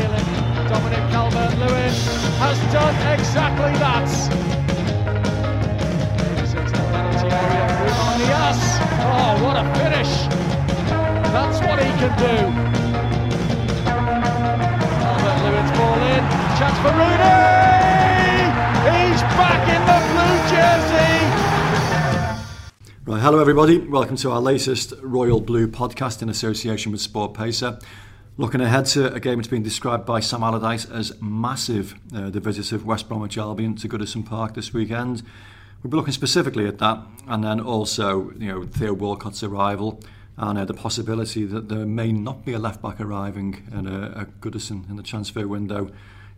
It. Dominic Calvert-Lewin has done exactly that. Davies into the penalty area. Ruben Dias. Oh, what a finish! That's what he can do. Calvert-Lewin's ball in. Chance for Rooney. He's back in the blue jersey. Right, hello everybody. Welcome to our latest Royal Blue podcast in association with SportPesa. Looking ahead to a game that's been described by Sam Allardyce as massive, uh, the visit of West Bromwich Albion to Goodison Park this weekend. We'll be looking specifically at that, and then also you know Theo Walcott's arrival and uh, the possibility that there may not be a left back arriving at, uh, at Goodison in the transfer window.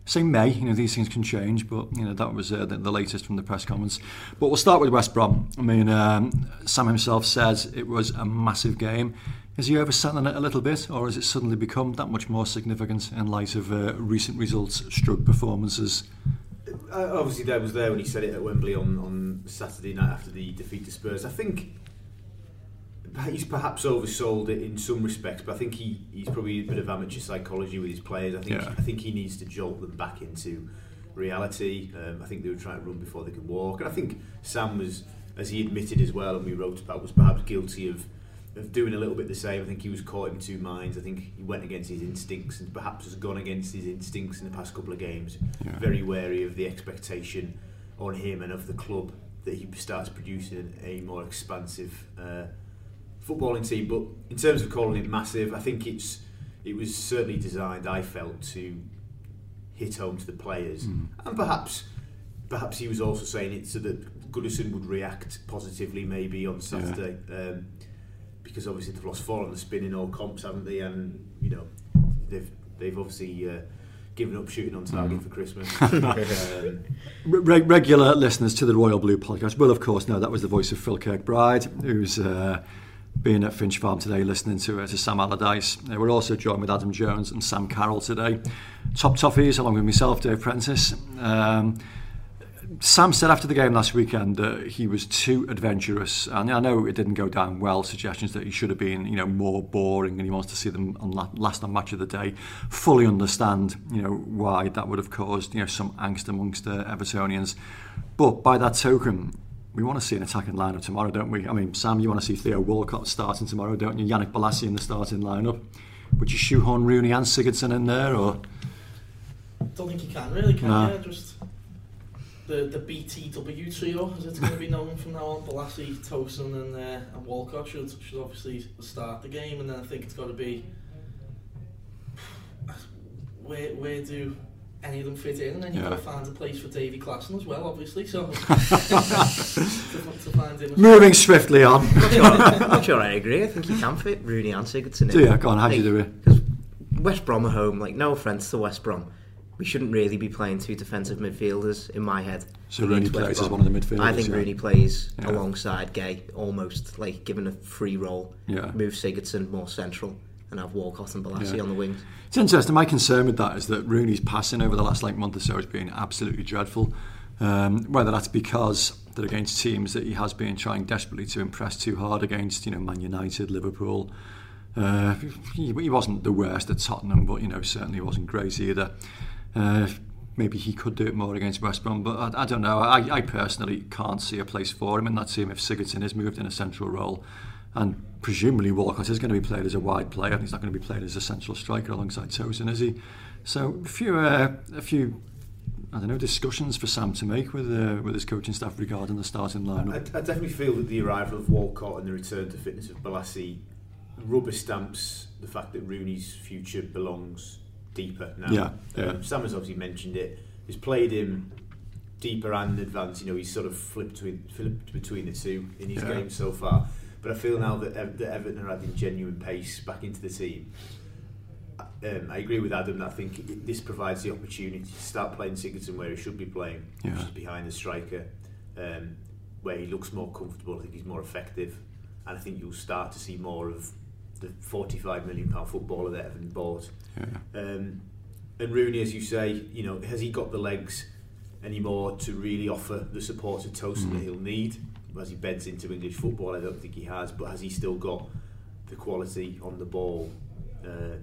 Say May, you know these things can change, but you know that was uh, the, the latest from the press conference. But we'll start with West Brom. I mean, um, Sam himself says it was a massive game. Is he overselling it a little bit, or has it suddenly become that much more significant in light of uh, recent results, stroke performances? Uh, obviously, Dave was there when he said it at Wembley on, on Saturday night after the defeat to Spurs. I think he's perhaps oversold it in some respects, but I think he, he's probably a bit of amateur psychology with his players. I think Yeah. I think he needs to jolt them back into reality. Um, I think they were trying to run before they could walk, and I think Sam was, as he admitted as well, and we wrote about, was perhaps guilty of. Of doing a little bit the same, I think he was caught in two minds. I think he went against his instincts and perhaps has gone against his instincts in the past couple of games. Yeah. Very wary of the expectation on him and of the club that he starts producing a more expansive uh, footballing team. But in terms of calling it massive, I think it's it was certainly designed. I felt to hit home to the players, and perhaps perhaps he was also saying it so that Goodison would react positively maybe on Saturday. Um, because obviously they've lost four on the spin in all comps, haven't they? And you know, they've they've obviously uh, given up shooting on target mm. for Christmas. um, Re regular listeners to the Royal Blue podcast will, of course, know that was the voice of Phil Kirkbride, who's. Uh, being at Finch Farm today listening to, uh, to Sam Allardyce. Uh, we're also joined with Adam Jones and Sam Carroll today. Top Toffees along with myself, Dave Prentice. Um, Sam said after the game last weekend that he was too adventurous, and I know it didn't go down well. Suggestions that he should have been, you know, more boring, and he wants to see them on last on match of the day. Fully understand, you know, why that would have caused, you know, some angst amongst the Evertonians. But by that token, we want to see an attacking lineup tomorrow, don't we? I mean, Sam, you want to see Theo Walcott starting tomorrow, don't you? Yannick Bolasie in the starting lineup. Would you shoehorn Rooney and Sigurdsson in there, or don't think you can really, can No. you? Just the the BTW trio, as it's going to be known from now on. Bolasie, Tosun, and uh, and Walcott should should obviously start the game, and then I think it's got to be where where do any of them fit in, and then you've Yeah. got to find a place for Davy Klaassen as well, obviously. So to, to find him. as- moving swiftly on? I'm sure I agree. I think you can fit Rooney and Sigurdsson in. Do you? Go on, how do you do it? Because West Brom at home, like, no offence to West Brom, we shouldn't really be playing two defensive midfielders in my head. So Rooney plays as one of the midfielders, I think yeah. Rooney plays Yeah. alongside Gueye, almost like given a free role. Yeah. Move Sigurdsson more central and have Walcott and Bolasie Yeah. on the wings. It's interesting. My concern with that is that Rooney's passing over the last like month or so has been absolutely dreadful. Um, whether that's because that against teams that he has been trying desperately to impress too hard against, you know, Man United, Liverpool. Uh, he, he wasn't the worst at Tottenham, but you know certainly wasn't great either. Uh, maybe he could do it more against West Brom, but I, I don't know. I, I personally can't see a place for him in that team if Sigurdsson is moved in a central role. And presumably Walcott is going to be played as a wide player. He's not going to be played as a central striker alongside Tosun, is he? So a few, uh, a few I don't know discussions for Sam to make with uh, with his coaching staff regarding the starting lineup. I, I definitely feel that the arrival of Walcott and the return to fitness of Bolasie rubber stamps the fact that Rooney's future belongs deeper now. Yeah, yeah. Um, Sam has obviously mentioned it. He's played him deeper and advanced. You know, he's sort of flipped between, flipped between the two in his Yeah. game so far. But I feel now that, that Everton are adding genuine pace back into the team. Um, I agree with Adam I think this provides the opportunity to start playing Sigurdsson where he should be playing, which is behind the striker, um, where he looks more comfortable. I think he's more effective, and I think you'll start to see more of the 45 million pound footballer that Everton bought. Yeah. Um, and Rooney, as you say, you know, has he got the legs anymore to really offer the support to Tosun that he'll need as he beds into English football? I don't think he has, but has he still got the quality on the ball uh,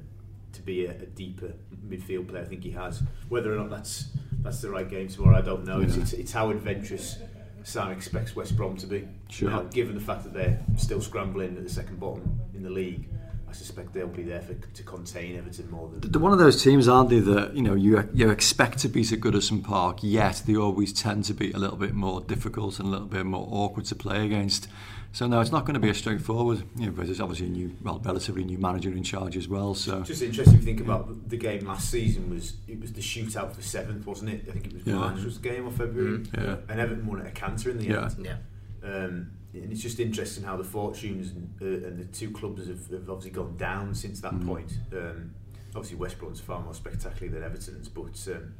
to be a, a deeper midfield player? I think he has. Whether or not that's that's the right game tomorrow, I don't know. It's, it's, it's how adventurous Sam expects West Brom to be. Sure. Now, given the fact that they're still scrambling at the second bottom in the league, I suspect they'll be there for, to contain Everton more than. They're one of those teams, aren't they, that you know you you expect to beat at Goodison Park, yet they always tend to be a little bit more difficult and a little bit more awkward to play against. So no, it's not going to be a straightforward. You know, but there's obviously a new, well, relatively new manager in charge as well. So Just interesting to think about the game last season was it was the shootout for seventh, wasn't it? I think it was Yeah. March was the game or February, Mm, yeah. and Everton won at a canter in the Yeah. end. Yeah. Um, and it's just interesting how the fortunes and, uh, and the two clubs have, have obviously gone down since that Mhm. point. Um, obviously, West Brom's far more spectacular than Everton's, but um,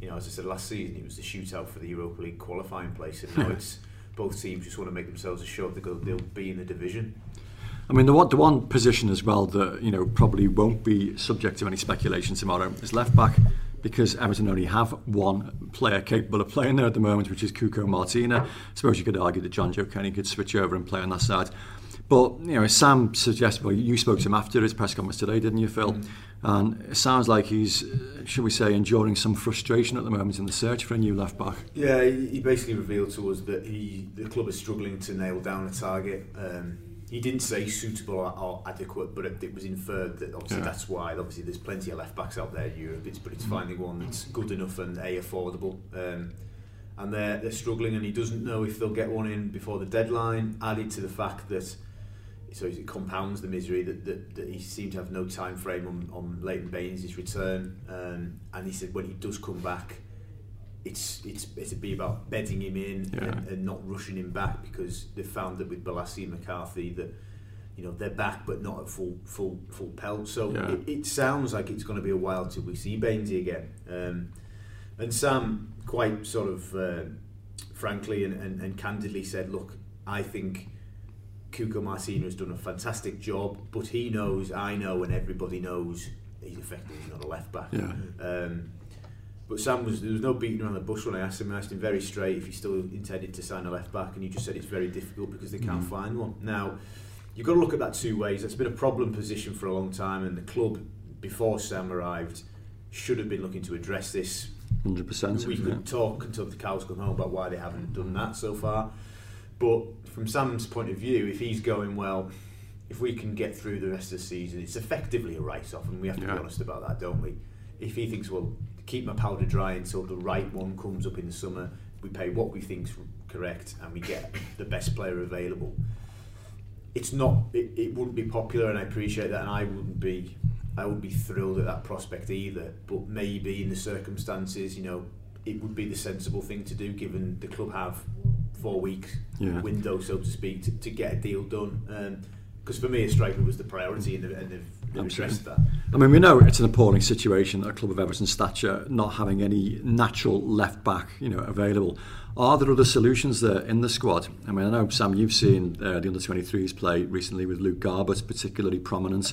you know, as I said last season, it was the shootout for the Europa League qualifying place, and now it's both teams just want to make themselves assured that they'll, they'll be in the division. I mean, the one, the one position as well that you know probably won't be subject to any speculation tomorrow is left back, because Everton only have one player capable of playing there at the moment, which is Cuco Martina. I suppose you could argue that Jonjoe Kenny could switch over and play on that side. But you know, Sam suggested, well, you spoke to him after his press conference today, didn't you, Phil? Mm. And it sounds like he's, should we say, enduring some frustration at the moment in the search for a new left back. Yeah, he he basically revealed to us that he the club is struggling to nail down a target. Um, he didn't say suitable or, or adequate, but it, it was inferred that obviously Yeah. that's why. Obviously, there's plenty of left backs out there in Europe. It's, but it's finding one that's good enough and a affordable. Um, and they're they're struggling, and he doesn't know if they'll get one in before the deadline. Added to the fact that. So it compounds the misery that, that, that he seemed to have no time frame on, on Leighton Baines' return. Um, and he said when he does come back, it's it's it'd be about bedding him in Yeah. and, and not rushing him back because they found that with Bolasie and McCarthy that you know they're back but not at full full full pelt. So Yeah. it, it sounds like it's going to be a while till we see Bainesy again. Um, and Sam quite sort of uh, frankly and, and, and candidly said, look, I think. Cuco Martina has done a fantastic job, but he knows, I know, and everybody knows he's effectively not a left back. Yeah. Um, but Sam was there was no beating around the bush when I asked him. I asked him very straight if he still intended to sign a left back, and he just said it's very difficult because they can't Mm. find one. Now, you've got to look at that two ways. That's been a problem position for a long time, and the club before Sam arrived should have been looking to address this. Hundred percent. We could talk until the cows come home about why they haven't done that so far. But from Sam's point of view, if he's going well, if we can get through the rest of the season, it's effectively a write-off, and we have to Yeah. be honest about that, don't we? If he thinks, well, keep my powder dry until the right one comes up in the summer, we pay what we think's correct, and we get the best player available. It's not. It, it wouldn't be popular, and I appreciate that, and I wouldn't be. I would be thrilled at that prospect either. But maybe in the circumstances, you know, it would be the sensible thing to do, given the club have four weeks Yeah. window, so to speak, to, to get a deal done. Because for me, a striker was the priority, and they've, and they've, they've addressed that. I mean, we know it's an appalling situation at a club of Everton's stature not having any natural left back, you know, available. Are there other solutions there in the squad? I mean, I know Sam, you've seen uh, the under 23s play recently with Luke Garbutt, particularly prominent.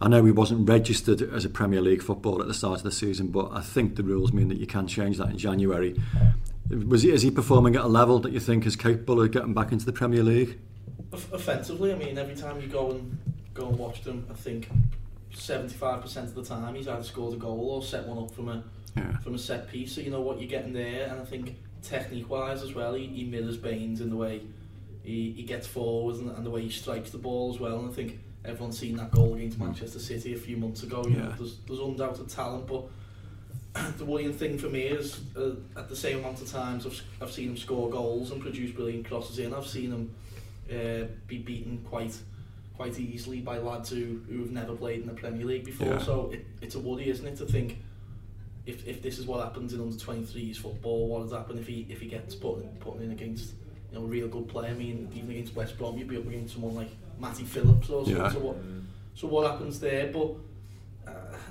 I know he wasn't registered as a Premier League footballer at the start of the season, but I think the rules mean that you can change that in January. Was he, is he performing at a level that you think is capable of getting back into the Premier League? Offensively, I mean, every time you go and go and watch them, I think seventy-five percent of the time he's either scored a goal or set one up from a Yeah. from a set piece. So you know what you're getting there, and I think technique-wise as well, he, he mirrors Baines in the way he, he gets forward and, and the way he strikes the ball as well. And I think everyone's seen that goal against hmm. Manchester City a few months ago. You know, Yeah. there's there's undoubted talent, but the worrying thing for me is uh, at the same amount of times I've, I've seen him score goals and produce brilliant crosses in, I've seen him uh, be beaten quite quite easily by lads who who've never played in the Premier League before. Yeah. So it, it's a worry, isn't it, to think if, if this is what happens in under 23s football, what does happen if he if he gets put put in against you know a real good player? I mean, even against West Brom, you'd be up against someone like Matty Phillips or something. Yeah. So what so what happens there? But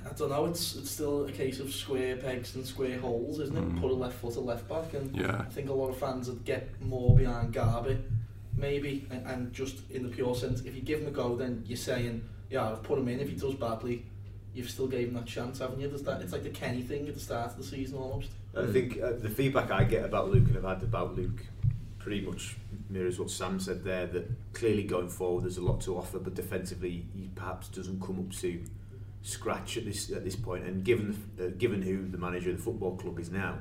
I don't know. It's it's still a case of square pegs and square holes, isn't it? Mm. Put a left foot, a left back, and Yeah. I think a lot of fans would get more behind Garby, maybe, and, and just in the pure sense, if you give him a go, then you're saying, yeah, I've put him in. If he does badly, you've still gave him that chance, haven't you? There's that, it's like the Kenny thing at the start of the season almost. I think uh, the feedback I get about Luke and I've had about Luke pretty much mirrors what Sam said there. That clearly going forward, there's a lot to offer, but defensively, he perhaps doesn't come up to scratch at this at this. And given the, uh, given who the manager of the football club is now,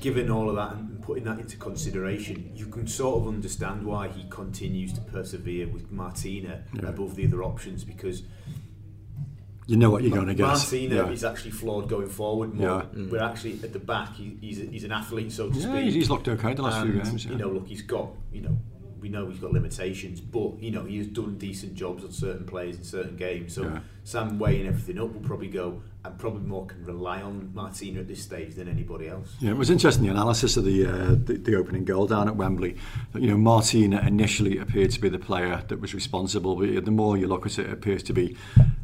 given all of that and putting that into consideration, you can sort of understand why he continues to persevere with Martina Yeah. above the other options because You know what you're going to get. Martina yeah. is actually flawed going forward more. Yeah. We're actually at the back. He, he's, a, he's an athlete, so to Yeah, speak. he's- he's looked okay the last few And, games, yeah. You know, look, he's got you know. We know he's got limitations, but you know he has done decent jobs on certain players in certain games. So Yeah. Sam weighing everything up will probably go, and probably more can rely on Martina at this stage than anybody else. Yeah, it was interesting the analysis of the, uh, the the opening goal down at Wembley. You know, Martina initially appeared to be the player that was responsible, but the more you look at it, it appears to be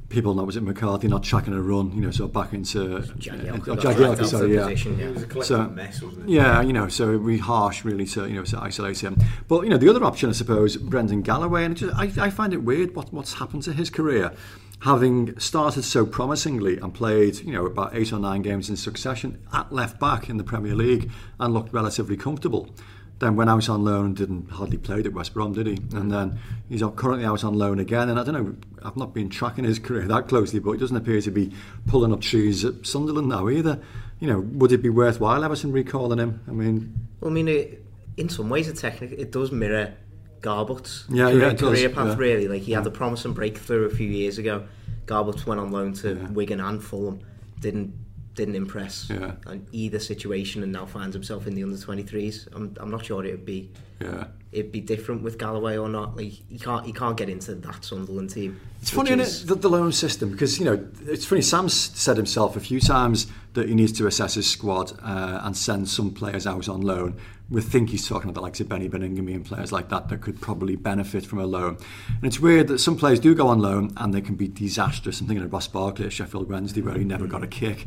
people not was it McCarthy not chucking a run, you know, so back into Jagielka, uh, Jagielka sorry, yeah. Position. It was a so, mess, wasn't it? Yeah, you know, so we harsh really to you know to isolate him. But you know, the other option I suppose, Brendan Galloway, and just, I, I find it weird what what's happened to his career. Having started so promisingly and played, you know, about eight or nine games in succession at left back in the Premier League and looked relatively comfortable. Then when I was on loan didn't hardly played at West Brom, did he? And then he's out- currently out on loan again. And I don't know, I've not been tracking his career that closely, but he doesn't appear to be pulling up trees at Sunderland now either. You know, would it be worthwhile Everton recalling him? I mean, Well, I mean, it, in some ways, it technically it does mirror Garbutt's Yeah, career, yeah, it career path. yeah. Really, like he had the promising breakthrough a few years ago. Garbutt went on loan to. Wigan and Fulham, didn't didn't impress Yeah. in either situation, and now finds himself in the under 23s. I'm I'm not sure it'd be yeah. it'd be different with Galloway or not. Like he can't he can't get into that Sunderland team. It's funny, is- is... the, the loan system? Because, you know, it's funny, Sam's said himself a few times that he needs to assess his squad uh, and send some players out on loan. We think he's talking about the likes of Beni Baningime and players like that that could probably benefit from a loan. And it's weird that some players do go on loan and they can be disastrous. I'm thinking of Ross Barkley at Sheffield Wednesday where he never got a kick.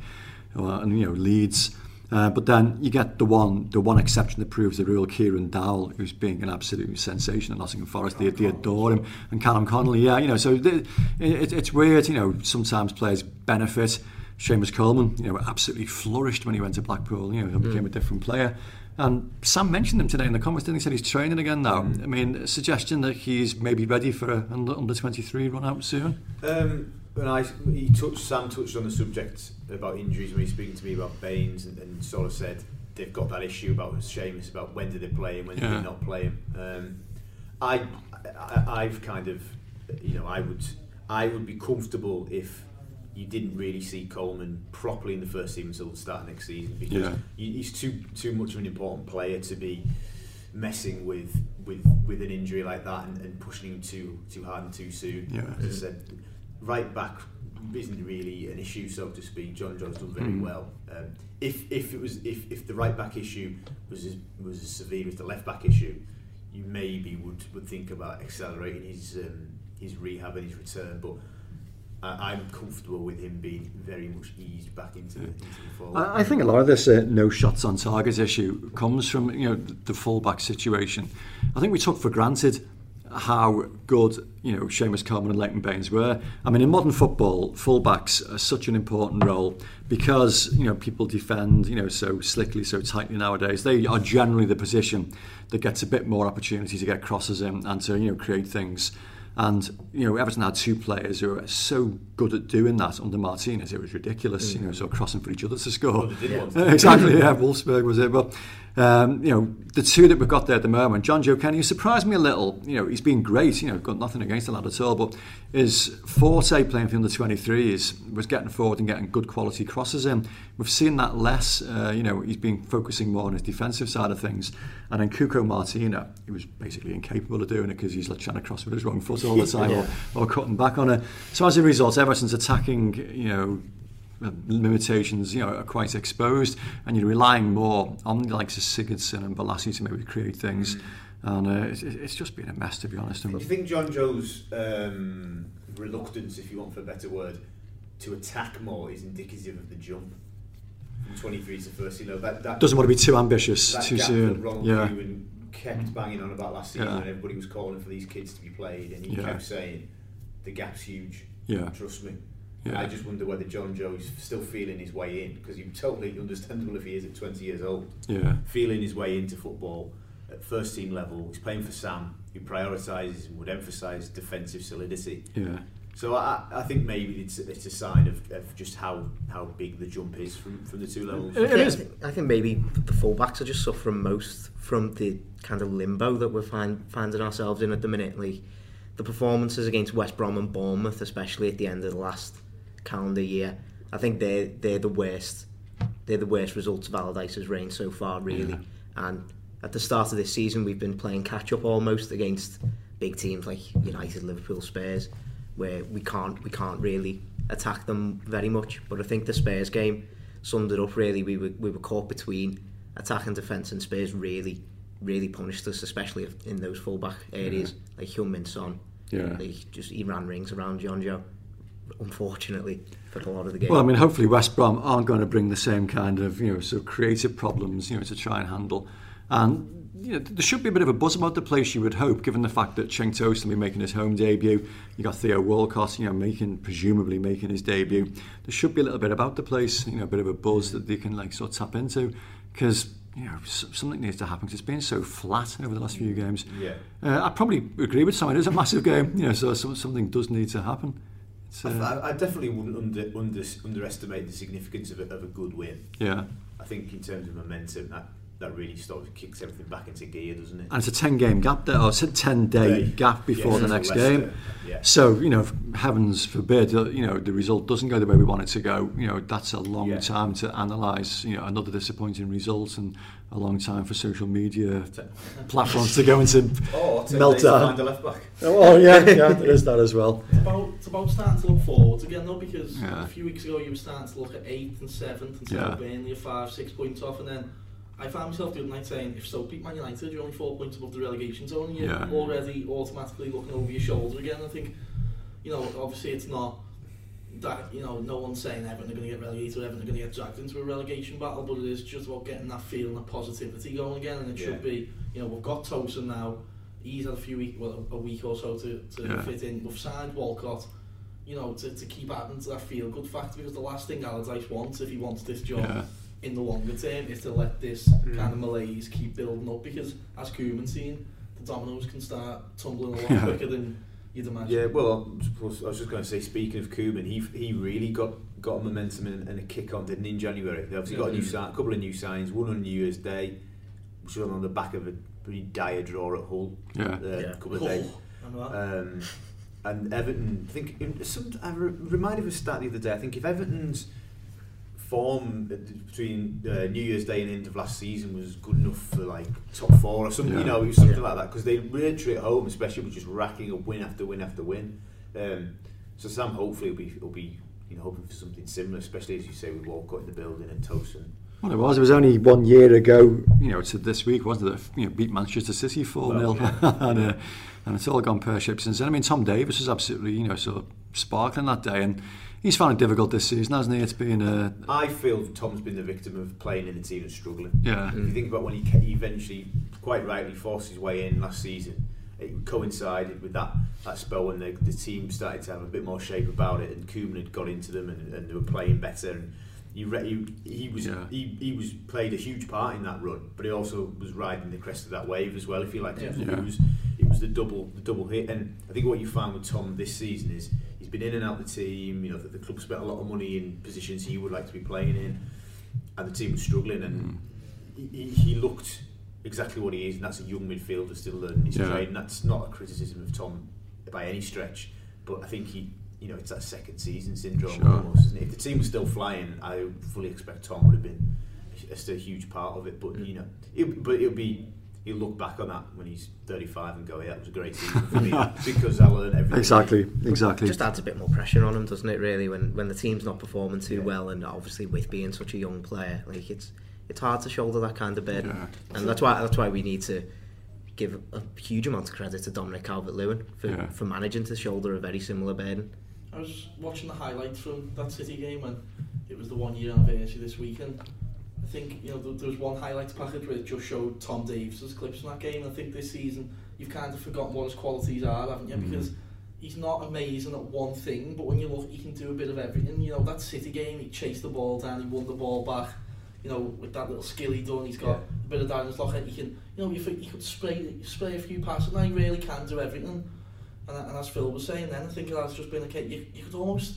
or, you know, Leeds. Uh, but then you get the one, the one exception that proves the rule, Kieran Dowell, who's being an absolute sensation at Nottingham Forest. They, they adore him, and Callum Connolly. Yeah, you know, so they, it, it's weird. You know, sometimes players benefit. Seamus Coleman, you know, absolutely flourished when he went to Blackpool. You know, he became a different player. And Sam mentioned him today in the comments, didn't he? Said he's training again now. Mm. I mean, a suggestion that he's maybe ready for an under 23 run out soon. Um, when I he touched Sam touched on the subject about injuries when he was speaking to me about Baines and, and sort of said they've got that issue about Seamus about when did they play him when did Yeah. they not play him. Um, I, I I've kind of you know I would I would be comfortable if you didn't really see Coleman properly in the first team until the start of next season because Yeah. he's too too much of an important player to be messing with with with an injury like that and, and pushing him too too hard and too soon. Yeah. As I said, right back isn't really an issue, so to speak. John John's done very Mm. well. Um, if if it was if, if the right back issue was as, was as severe as the left back issue, you maybe would, would think about accelerating his um, his rehab and his return. But I, I'm comfortable with him being very much eased back into the, into the forward. I, I think a lot of this uh, no shots on target issue comes from you know the fullback situation. I think we took for granted how good you know Seamus Coleman and Leighton Baines were. I mean, in modern football, fullbacks are such an important role because you know people defend you know so slickly, so tightly nowadays. They are generally the position that gets a bit more opportunity to get crosses in and to you know create things. And you know Everton had two players who were so good at doing that under Martinez. It was ridiculous, mm. you know, so crossing for each other to score. Well, yeah. exactly, yeah. Wolfsburg was it, but Um, you know, the two that we've got there at the moment, Jonjoe Kenny, surprised me a little. You know, he's been great. You know, got nothing against the lad at all, but his forte playing for the under 23s was getting forward and getting good quality crosses in. We've seen that less. Uh, you know, he's been focusing more on his defensive side of things. And then Cuco Martina, he was basically incapable of doing it because he's like trying to cross with his wrong foot all the time Yeah. or, or cutting back on it. So as a result, Everton's attacking, you know, limitations, you know, are quite exposed, and you're relying more on the likes of Sigurdsson and Bolasie to maybe create things. And uh, it's, it's just been a mess, to be honest. Do you think Jonjoe's um, reluctance, if you want for a better word, to attack more is indicative of the jump from 23 to first? You know that that doesn't want to be too ambitious that too soon. Ronald Yeah, Koeman kept banging on about last season Yeah. when everybody was calling for these kids to be played, and he Yeah. kept saying the gap's huge. Yeah. Trust me. Yeah. I just wonder whether Jonjoe's still feeling his way in because he's totally understandable if he is at 20 years old. yeah, feeling his way into football at first team level. He's playing for Sam, who prioritises and would emphasise defensive solidity. yeah. So I, I think maybe it's, it's a sign of, of just how, how big the jump is from, from the two levels. It- it Yeah, is. I think, I think maybe the fullbacks are just suffering most from the kind of limbo that we're find, finding ourselves in at the minute. Like the performances against West Brom and Bournemouth, especially at the end of the last calendar year, I think they're they're the worst. They're the worst results of Allardyce's reign so far, really. Yeah. And at the start of this season, we've been playing catch up almost against big teams like United, Liverpool, Spurs, where we can't we can't really attack them very much. But I think the Spurs game summed it up really. We were we were caught between attack and defence, and Spurs really really punished us, especially in those fullback areas like Heung-Min Son. Yeah. They just he ran rings around Jonjoe. Unfortunately, for a lot of the game. Well, I mean, hopefully West Brom aren't going to bring the same kind of, you know, sort of creative problems, you know, to try and handle. And you know, there should be a bit of a buzz about the place, you would hope, given the fact that Cenk Tosun will be making his home debut. You got Theo Walcott, you know, making presumably making his debut. There should be a little bit about the place, you know, a bit of a buzz that they can like sort of tap into, because you know something needs to happen. Because it's been so flat over the last few games. Yeah. Uh, I probably agree with Simon. It is a massive game, you know, so some, something does need to happen. Uh, I- I definitely wouldn't under, under, underestimate the significance of a, of a good win. yeah. I think in terms of momentum, that, that really sort of kicks everything back into gear, doesn't it? And it's a 10 game gap there, or it's a 10 day Day. gap before Yes, the next Leicester, game. yeah. So, you know, heavens forbid, uh, you know, the result doesn't go the way we want it to go. You know, that's a long Yeah. time to analyse, you know, another disappointing result and a long time for social media platforms to go into Oh, ten days to find meltdown. left back. Oh, yeah, yeah, there is that as well. It's about, it's about starting to look forwards again though because Yeah. a few weeks ago you were starting to look at 8th and 7th and Yeah. yeah. Burnley are 5, 6 points off and then I found myself the other night saying if Stoke beat Man United you're only 4 points above the relegation zone you're Yeah. already automatically looking over your shoulder again I think you know obviously it's not that you know no one's saying Everton are going to get relegated or Everton are going to get dragged into a relegation battle but it is just about getting that feeling of positivity going again and it should be you know we've got Tosun now he's had a few week well a week or so to, to Yeah. fit in we've signed Walcott you know to, to keep adding to that feel good factor because the last thing Allardyce wants if he wants this job Yeah. In the longer term is to let this kind of malaise keep building up because as Koeman's seen the dominoes can start tumbling a lot Yeah. quicker than you'd imagine Yeah, well, I was just going to say, speaking of Koeman, he he really got got a momentum and, and a kick on, didn't he, in January? They obviously got a new Yeah. sign, a couple of new signs, one on New Year's Day, which was on the back of a pretty dire draw at Hull Yeah. uh, Yeah. a couple of days. Um, and Everton, I think, some, I reminded of a stat the other day. I think if Everton's form between uh, New Year's Day and end of last season was good enough for like top four or something, yeah. you know, something yeah. like that. Because they really at home, especially with just racking up win after win after win. Um, so Sam hopefully will be, will be you know, hoping for something similar, especially as you say with Walcott in the building and Tosin. Well, it was. It was only one year ago, you know, to this week, wasn't it? You know, beat Manchester City 4 0. Well, yeah. and, uh, and it's all gone pear shaped since then. I mean, Tom Davis was absolutely, you know, sort of sparkling that day. And he's found it difficult this season, hasn't he? It's been, uh, I feel Tom's been the victim of playing in a team and struggling. yeah. If you think about when he, eventually, quite rightly, forced his way in last season, it coincided with that, that spell when the, the team started to have a bit more shape about it, and Koeman had got into them, and, and they were playing better. And he, re- he, he was Yeah. he, he was played a huge part in that run, but he also was riding the crest of that wave as well. If you like, Yeah. it, Yeah. was it was the double the double hit. And I think what you found with Tom this season is he's been in and out the team. You know, the, the club spent a lot of money in positions he would like to be playing in, and the team was struggling. And mm. he, he- he looked exactly what he is, and that's a young midfielder still learning his Yeah. trade. And that's not a criticism of Tom by any stretch, but I think he, you know, it's that second season syndrome Sure. almost. Isn't it? If the team was still flying, I fully expect Tom would have been a, still a huge part of it. But mm. you know, it, but it'll be. He'll look back on that when he's 35 and go, "Yeah, it was a great season for me because I learned everything." Exactly, exactly. just adds a bit more pressure on him, doesn't it? Really, when when the team's not performing too well, and obviously with being such a young player, like it's it's hard to shoulder that kind of burden, Yeah. and that's why that's why we need to give a huge amount of credit to Dominic Calvert-Lewin for Yeah. for managing to shoulder a very similar burden. I was watching the highlights from that City game and it was the one year anniversary this weekend. I think you know there, was one highlights package where it just showed Tom Davies' clips from that game. And I think this season you've kind of forgotten what his qualities are, haven't you? Mhm. Because he's not amazing at one thing, but when you look, he can do a bit of everything. You know that City game, he chased the ball down, he won the ball back. You know with that little skill he done, he's got Yeah. a bit of his locker. He can, you know, you, think he could spray spray a few passes, and he really can do everything. And, and as Phil was saying then, I think that's just been a case, you, you could almost,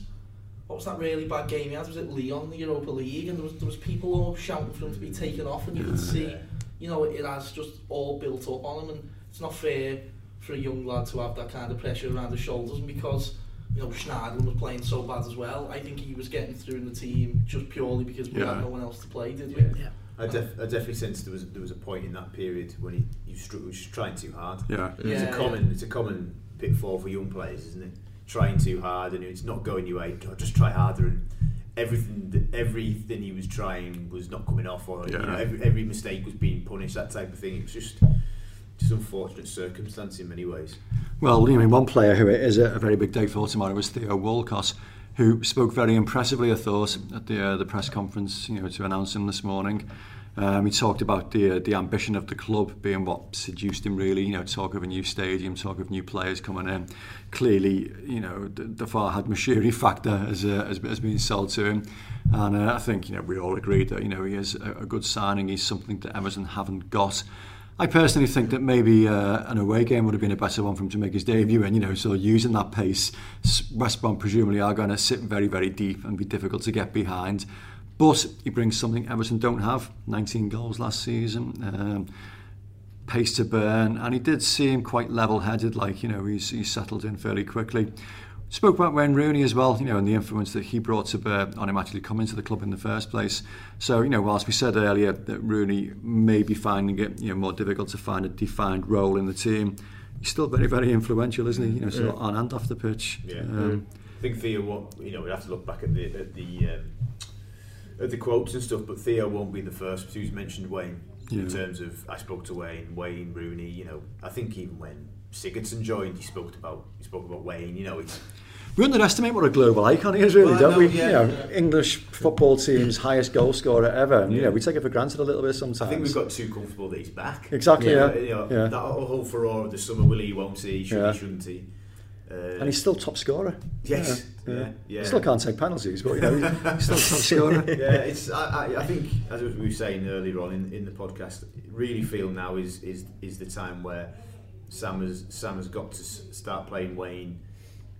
what was that really bad game he had? Was it Lyon, the Europa League? And there was, there was people all shouting for him to be taken off, and you could see, you know, it has just all built up on him, and it's not fair for a young lad to have that kind of pressure around his shoulders, and because, you know, Schneiderlin was playing so bad as well, I think he was getting through in the team just purely because we Yeah. had no one else to play, did we? Yeah. I, def- I definitely sense there was there was a point in that period when he, he was, str- was trying too hard. Yeah. it's a common it's a common pitfall for young players, isn't it? trying too hard and it's not going your way. God, just try harder and everything everything he was trying was not coming off or yeah. you know every, every mistake was being punished that type of thing it was just just unfortunate circumstance in many ways well you I mean one player who is a, a very big day for tomorrow was Theo Walcott who spoke very impressively I thought at the uh, the press conference you know to announce him this morning Um, he talked about the uh, the ambition of the club being what seduced him really. You know, talk of a new stadium, talk of new players coming in. Clearly, you know, the, the Farhad Mashiri factor has, uh, has, has been sold to him, and uh, I think you know we all agreed that you know he is a, a good signing. He's something that Everton haven't got. I personally think that maybe uh, an away game would have been a better one for him to make his debut in, you know, so using that pace, West Brom presumably are going to sit very, very deep and be difficult to get behind. But he brings something Everton don't have, 19 goals last season, um, pace to burn, and he did seem quite level-headed, like, you know, he's, he's settled in fairly quickly. Spoke about Wayne Rooney as well, you know, and the influence that he brought to bear on him actually coming to the club in the first place. So, you know, whilst we said earlier that Rooney may be finding it, you know, more difficult to find a defined role in the team, he's still very, very influential, isn't he? You know, sort of on and off the pitch. Yeah. Um, I think Theo won't. You know, we have to look back at the at the um, at the quotes and stuff, but Theo won't be the first who's mentioned Wayne yeah. in terms of I spoke to Wayne, Wayne Rooney. You know, I think even when Sigurdsson joined, he spoke about he spoke about Wayne. You know, it's we underestimate what a global icon he is, really, well, don't no, we? Yeah, you know, yeah. English football team's highest goal scorer ever. And, yeah. You know, we take it for granted a little bit sometimes. I think we've got too comfortable that he's back. Exactly. Yeah. yeah. You know, yeah. That whole furore of the summer, will he, won't he, should yeah. he, shouldn't he? Uh, And he's still top scorer. Yes, yeah, yeah. Still can't take penalties, but you know, he's still top scorer. yeah, it's. I, I, I think as we were saying earlier on in, in the podcast, really feel now is is is the time where Sam has Sam has got to start playing Wayne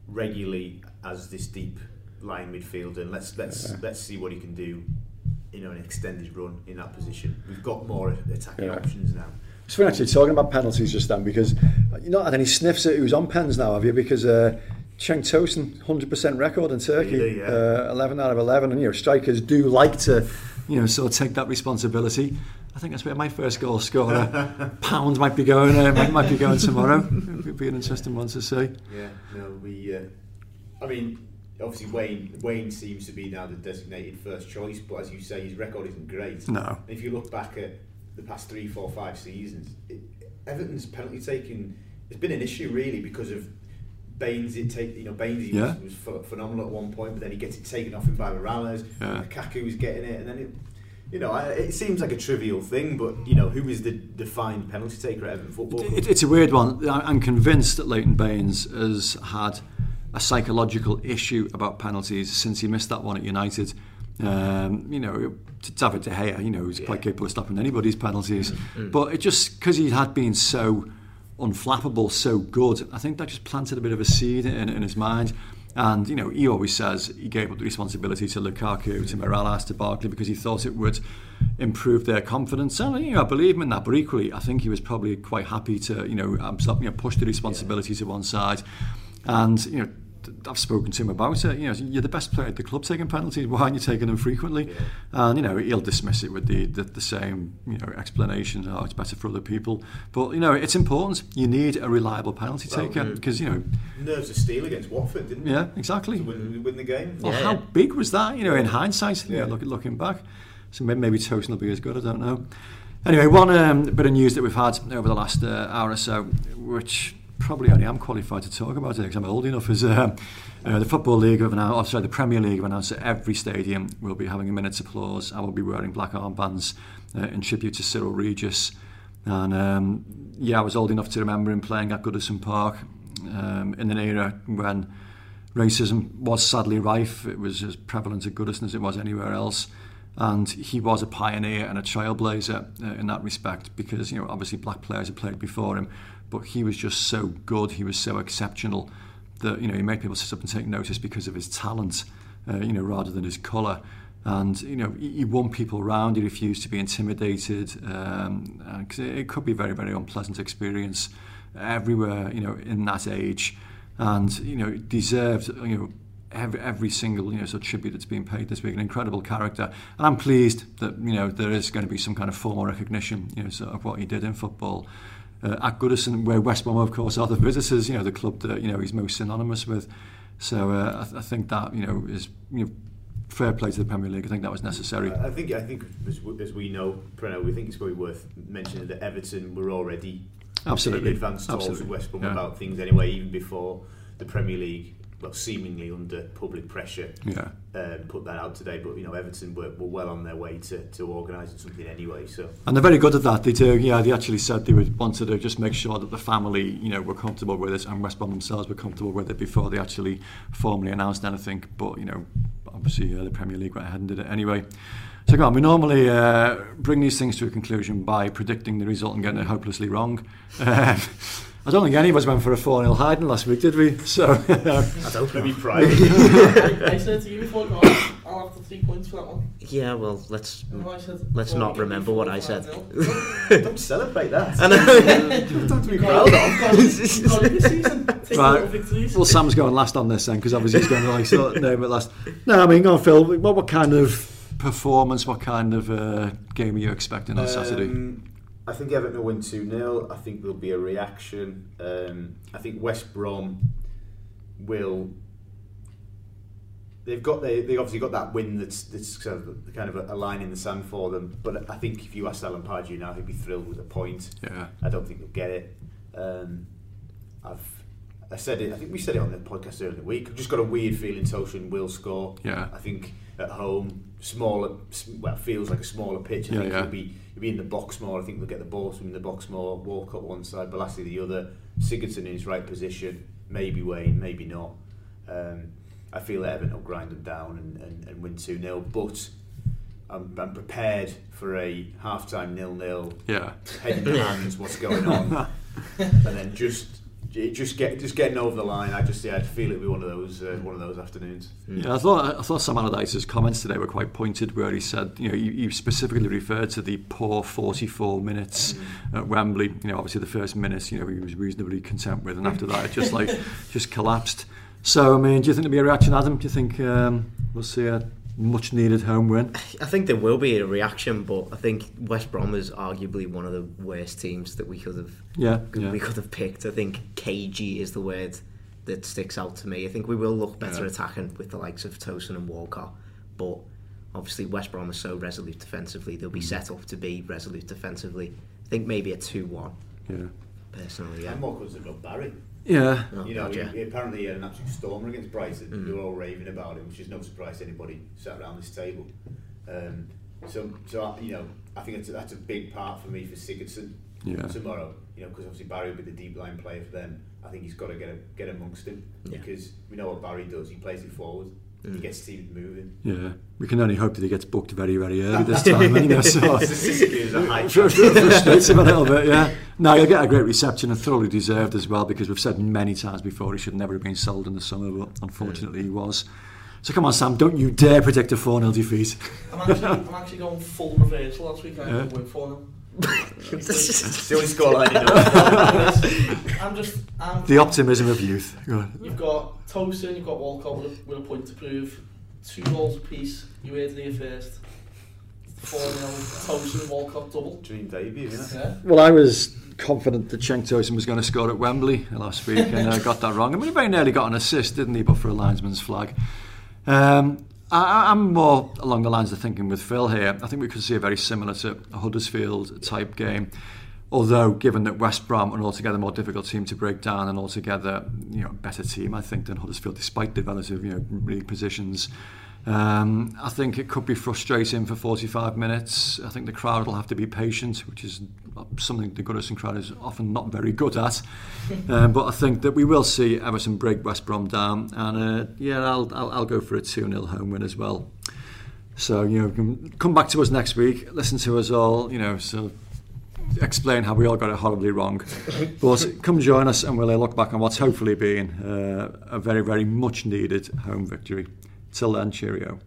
regularly as this deep line midfielder, and let's let's Yeah. let's see what he can do. You know, an extended run in that position. We've got more attacking Yeah. options now. So funny actually talking about penalties just then because you're not had any sniffs at who's on pens now, have you? Because uh, Cheng Tosin, 100% record in Turkey, yeah, yeah. Uh, 11 out of 11. And, you know, strikers do like to, you know, sort of take that responsibility. I think that's where my first goal scorer pound might be going. Uh, might, might be going tomorrow. It would be an interesting one to see. Yeah, no, we. Uh, I mean, obviously Wayne Wayne seems to be now the designated first choice, but as you say, his record isn't great. No. If you look back at the past three, four, five seasons, it, Everton's penalty taking has been an issue really because of Baines. It take you know Baines Yeah. was, was ph- phenomenal at one point, but then he gets it taken off him by Mirallas. Yeah. Lukaku was getting it, and then it. You know, it seems like a trivial thing, but you know, who is the defined penalty taker at Everton Football Club? It, it's a weird one. I'm convinced that Leighton Baines has had a psychological issue about penalties since he missed that one at United. Um, you know, to David De Gea, you know, he's quite capable of stopping anybody's penalties. But it just because he had been so unflappable, so good, I think that just planted a bit of a seed in, in his mind. And you know, he always says he gave up the responsibility to Lukaku, to Mirallas, to Barkley because he thought it would improve their confidence. And you know, I believe him in that. But equally, I think he was probably quite happy to you know, you know push the responsibility to one side. And you know, I've spoken to him about it. You know, you're the best player at the club taking penalties. Why aren't you taking them frequently? Yeah. And you know, he'll dismiss it with the, the, the same you know explanation. Oh, it's better for other people. But you know, it's important. You need a reliable penalty well, taker because you know nerves of steel against Watford, didn't Yeah, exactly. To win, win the game. Well, yeah. how big was that? You know, in hindsight, yeah. you know, look, looking back. So maybe, maybe Tosun will be as good. I don't know. Anyway, one um, bit of news that we've had over the last uh, hour or so, which probably only I'm qualified to talk about it because I'm old enough, is uh, uh, the Football League have announced, oh, sorry, the Premier League have announced that every stadium will be having a minute's applause. I will be wearing black armbands uh, in tribute to Cyril Regis. And um, yeah, I was old enough to remember him playing at Goodison Park um, in an era when racism was sadly rife. It was as prevalent at Goodison as it was anywhere else. And he was a pioneer and a trailblazer uh, in that respect because, you know, obviously black players had played before him, but he was just so good, he was so exceptional that you know he made people sit up and take notice because of his talent, uh, you know, rather than his colour. And you know, he, won people round. He refused to be intimidated. Um, it, it could be a very, very unpleasant experience everywhere. You know, in that age, and you know, deserved. You know. Every, every single you know sort of tribute that's being paid this week, an incredible character, and I'm pleased that you know there is going to be some kind of formal recognition, you know, sort of what he did in football uh, at Goodison, where West Brom, of course, are the visitors. You know, the club that you know he's most synonymous with. So uh, I, th- I think that you know is you know, fair play to the Premier League. I think that was necessary. I think I think as, as we know, Preno, we think it's probably worth mentioning that Everton were already absolutely in advanced talks with West Brom yeah. about things anyway, even before the Premier League well, seemingly under public pressure, yeah. um, put that out today. But you know, Everton were, were well on their way to, to organising something anyway. So and they're very good at that. They do. Yeah, they actually said they would wanted to just make sure that the family, you know, were comfortable with it, and West Brom themselves were comfortable with it before they actually formally announced anything. But you know, obviously uh, the Premier League went ahead and did it anyway. So go on, we normally uh, bring these things to a conclusion by predicting the result and getting it hopelessly wrong. Um, I don't think any of us went for a 4 0 hiding last week, did we? So, I don't maybe pride. I said to you before, guys, I'll have the three points for that one. Yeah, well, let's said let's four, not remember what I said. don't celebrate that. I know. Don't be proud of. got it, got it this season. Take Right. well, Sam's going last on this then, because obviously he's going to like sort of name it last. No, I mean, go on, Phil. What, what kind of performance, what kind of uh, game are you expecting on Saturday? I think Everton will win 2 0. I think there'll be a reaction. Um, I think West Brom will. They've got they they obviously got that win that's that's sort of kind of a, a line in the sand for them. But I think if you ask Alan Pardew now, he'd be thrilled with a point. Yeah. I don't think they'll get it. Um, I've I said it. I think we said it on the podcast earlier in the week. I've just got a weird feeling Tosun will score. Yeah. I think at home, smaller, well, feels like a smaller pitch. I Yeah, think yeah. he'll be he'll be in the box more. I think they'll get the ball from in the box more. Walcott one side, Bolasie the other. Sigurdsson in his right position. Maybe Wayne, maybe not. Um, I feel that Everton will grind them down and, and, and win 2 0. But I'm, I'm prepared for a half time nil nil Yeah. head in hands, what's going on, and then just it just get just getting over the line. I just yeah, I feel it be one of those uh, one of those afternoons. Yeah, I thought I thought Sam Allardyce's comments today were quite pointed, where he said you know you, you specifically referred to the poor 44 minutes mm. at Wembley. You know, obviously the first minutes, you know, he was reasonably content with, and after that it just like just collapsed. So I mean, do you think there'll be a reaction, Adam? Do you think um, we'll see a much needed home win? I think there will be a reaction, but I think West Brom is arguably one of the worst teams that we could have Yeah, we could have picked. I think cagey is the word that sticks out to me. I think we will look better Yeah. attacking with the likes of Tosun and Walcott, but obviously West Brom is so resolute defensively. They'll be Mm. set up to be resolute defensively. I think maybe a two-one. Yeah. Personally, yeah. And more because they've Barry. Yeah. You know, God, he, yeah. he apparently had an absolute stormer against Brighton. Mm. They were all raving about him, which is no surprise to anybody sat around this table. Um, so, so I, you know, I think that's a, that's a big part for me for Sigurdsson Yeah. tomorrow. You know, because obviously Barry will be the deep line player for them. I think he's got to get a, get amongst him Yeah. because we know what Barry does. He plays it forward. He Mm. gets teams moving. Yeah. We can only hope that he gets booked very, very early this time. you know, so a high Fr- chance. fr- frustrates him a little bit, yeah. No, he'll get a great reception and thoroughly deserved as well because we've said many times before he should never have been sold in the summer, but unfortunately he was. So come on, Sam, don't you dare predict a 4 0 defeat. I'm actually, I'm actually going full reversal last week. I'm Yeah. going to win for them. It's the only scoreline you know. I'm just. I'm, The optimism of youth. Go on. You've got Tosin, you've got Walcott with a, with a point to prove. Two goals apiece, you heard it here first. 4-0, Tosin, Walcott double. Dream debut, isn't it? Yeah. Well, I was confident that Cenk Tosin was going to score at Wembley last week and uh, got that wrong. I mean, he very nearly got an assist, didn't he, but for a linesman's flag. Um, I, I'm more along the lines of thinking with Phil here. I think we could see a very similar to a Huddersfield type game. Although, given that West Brom are an altogether more difficult team to break down and altogether, you know, better team, I think, than Huddersfield, despite the relative, you know, league positions. Um, I think it could be frustrating for 45 minutes. I think the crowd will have to be patient, which is something the Goodison crowd is often not very good at. um, but I think that we will see Everton break West Brom down, and uh, yeah, I'll, I'll, I'll go for a 2 0 home win as well. So, you know, come back to us next week, listen to us all, you know, so explain how we all got it horribly wrong. But come join us and we'll look back on what's hopefully been uh, a very, very much needed home victory. Till then, cheerio.